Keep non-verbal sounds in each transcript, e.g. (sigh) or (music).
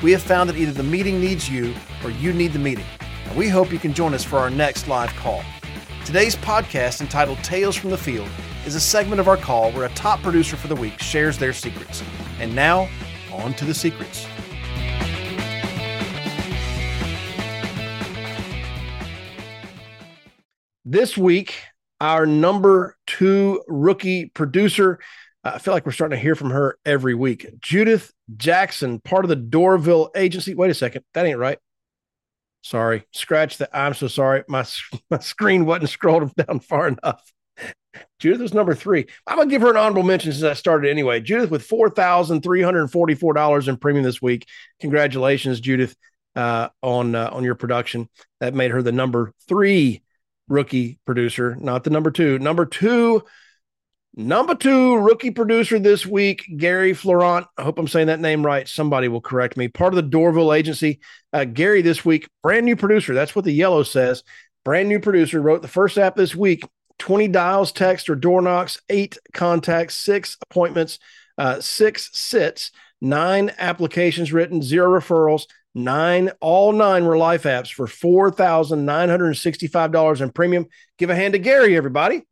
We have found that either the meeting needs you or you need the meeting, and we hope you can join us for our next live call. Today's podcast, entitled Tales from the Field, is a segment of our call where a top producer for the week shares their secrets. And now, on to the secrets. This week, our number two rookie producer, I feel like we're starting to hear from her every week. Judith Jackson, part of the Doorville agency. Wait a second, that ain't right. Sorry, scratch that. I'm so sorry. My (laughs) my screen wasn't scrolled (laughs) down far enough. Judith was number three. I'm gonna give her an honorable mention since I started anyway. Judith with four thousand three hundred forty-four dollars in premium this week. Congratulations, Judith, uh, on uh, on your production. That made her the number three rookie producer, not the number two. Number two, number two rookie producer this week, Garry Fleurant. I hope I'm saying that name right. Somebody will correct me. Part of the Doorville agency. Uh, Garry this week, brand new producer. That's what the yellow says. Brand new producer wrote the first app this week 20 dials, text, or door knocks, eight contacts, six appointments, uh, six sits, nine applications written, zero referrals, nine, all nine were life apps for $4,965 in premium. Give a hand to Garry, everybody.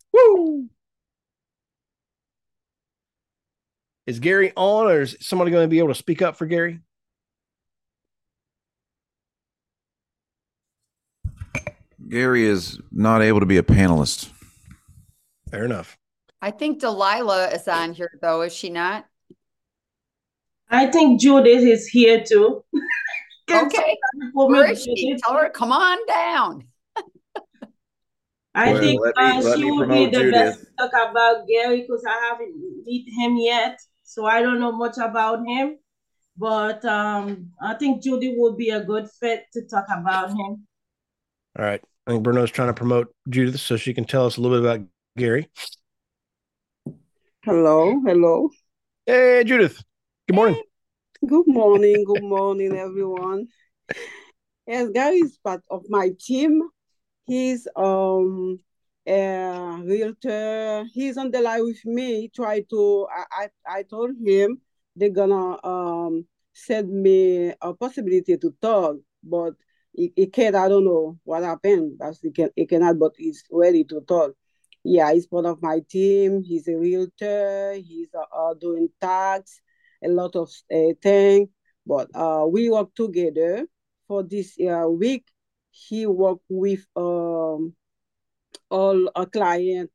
Is Garry on, or is somebody going to be able to speak up for Garry? Garry is not able to be a panelist. Fair enough. I think Delilah is on here though, is she not? I think Judith is here too. (laughs) okay. Where is she? Tell her, come on down. I well, think me, uh, she would be the Judith. best to talk about Garry because I haven't met him yet. So I don't know much about him. But um, I think Judy would be a good fit to talk about him. All right. I think Bruno's trying to promote Judith so she can tell us a little bit about Garry. Hello, hello. Hey, Judith. Good morning. Good morning. Good morning, everyone. Yes, Garry is part of my team. He's um a realtor. He's on the line with me. Try to. I I, I told him they're gonna um send me a possibility to talk, but he, he can't. I don't know what happened. But he can. He cannot. But he's ready to talk yeah, he's part of my team. He's a realtor. He's uh, doing tax, a lot of uh, things. But uh, we work together for this uh, week. He worked with um, all a client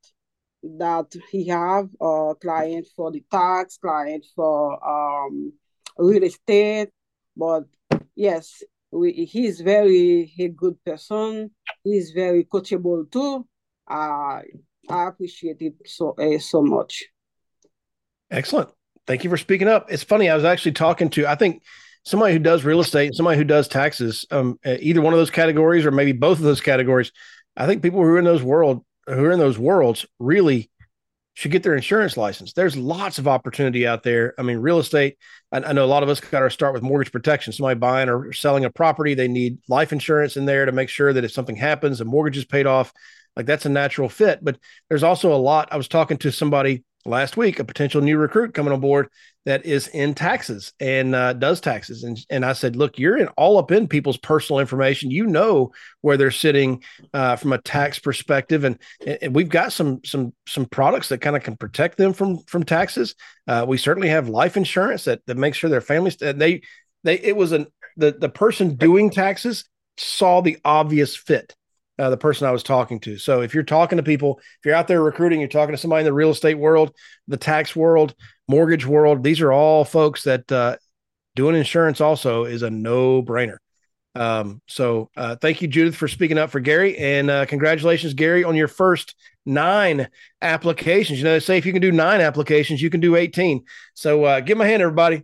that he have, a client for the tax, client for um, real estate. But yes, we, he's very a good person. He's very coachable too. Uh, I appreciate it so uh, so much. Excellent. Thank you for speaking up. It's funny. I was actually talking to I think somebody who does real estate, somebody who does taxes, um, either one of those categories or maybe both of those categories. I think people who are in those world who are in those worlds really should get their insurance license. There's lots of opportunity out there. I mean, real estate. I, I know a lot of us got to start with mortgage protection. Somebody buying or selling a property, they need life insurance in there to make sure that if something happens, the mortgage is paid off. Like that's a natural fit. But there's also a lot. I was talking to somebody last week, a potential new recruit coming on board that is in taxes and uh, does taxes. And, and I said, look, you're in all up in people's personal information. You know where they're sitting uh, from a tax perspective. And, and we've got some, some, some products that kind of can protect them from, from taxes. Uh, we certainly have life insurance that, that makes sure their families, they, they, it was an, the, the person doing taxes saw the obvious fit uh, the person I was talking to. So if you're talking to people, if you're out there recruiting, you're talking to somebody in the real estate world, the tax world, mortgage world, these are all folks that uh, doing insurance also is a no brainer. Um, so uh, thank you, Judith, for speaking up for Garry, and uh, congratulations, Garry, on your first nine applications. You know, they say if you can do nine applications, you can do 18. So uh, give a hand, everybody.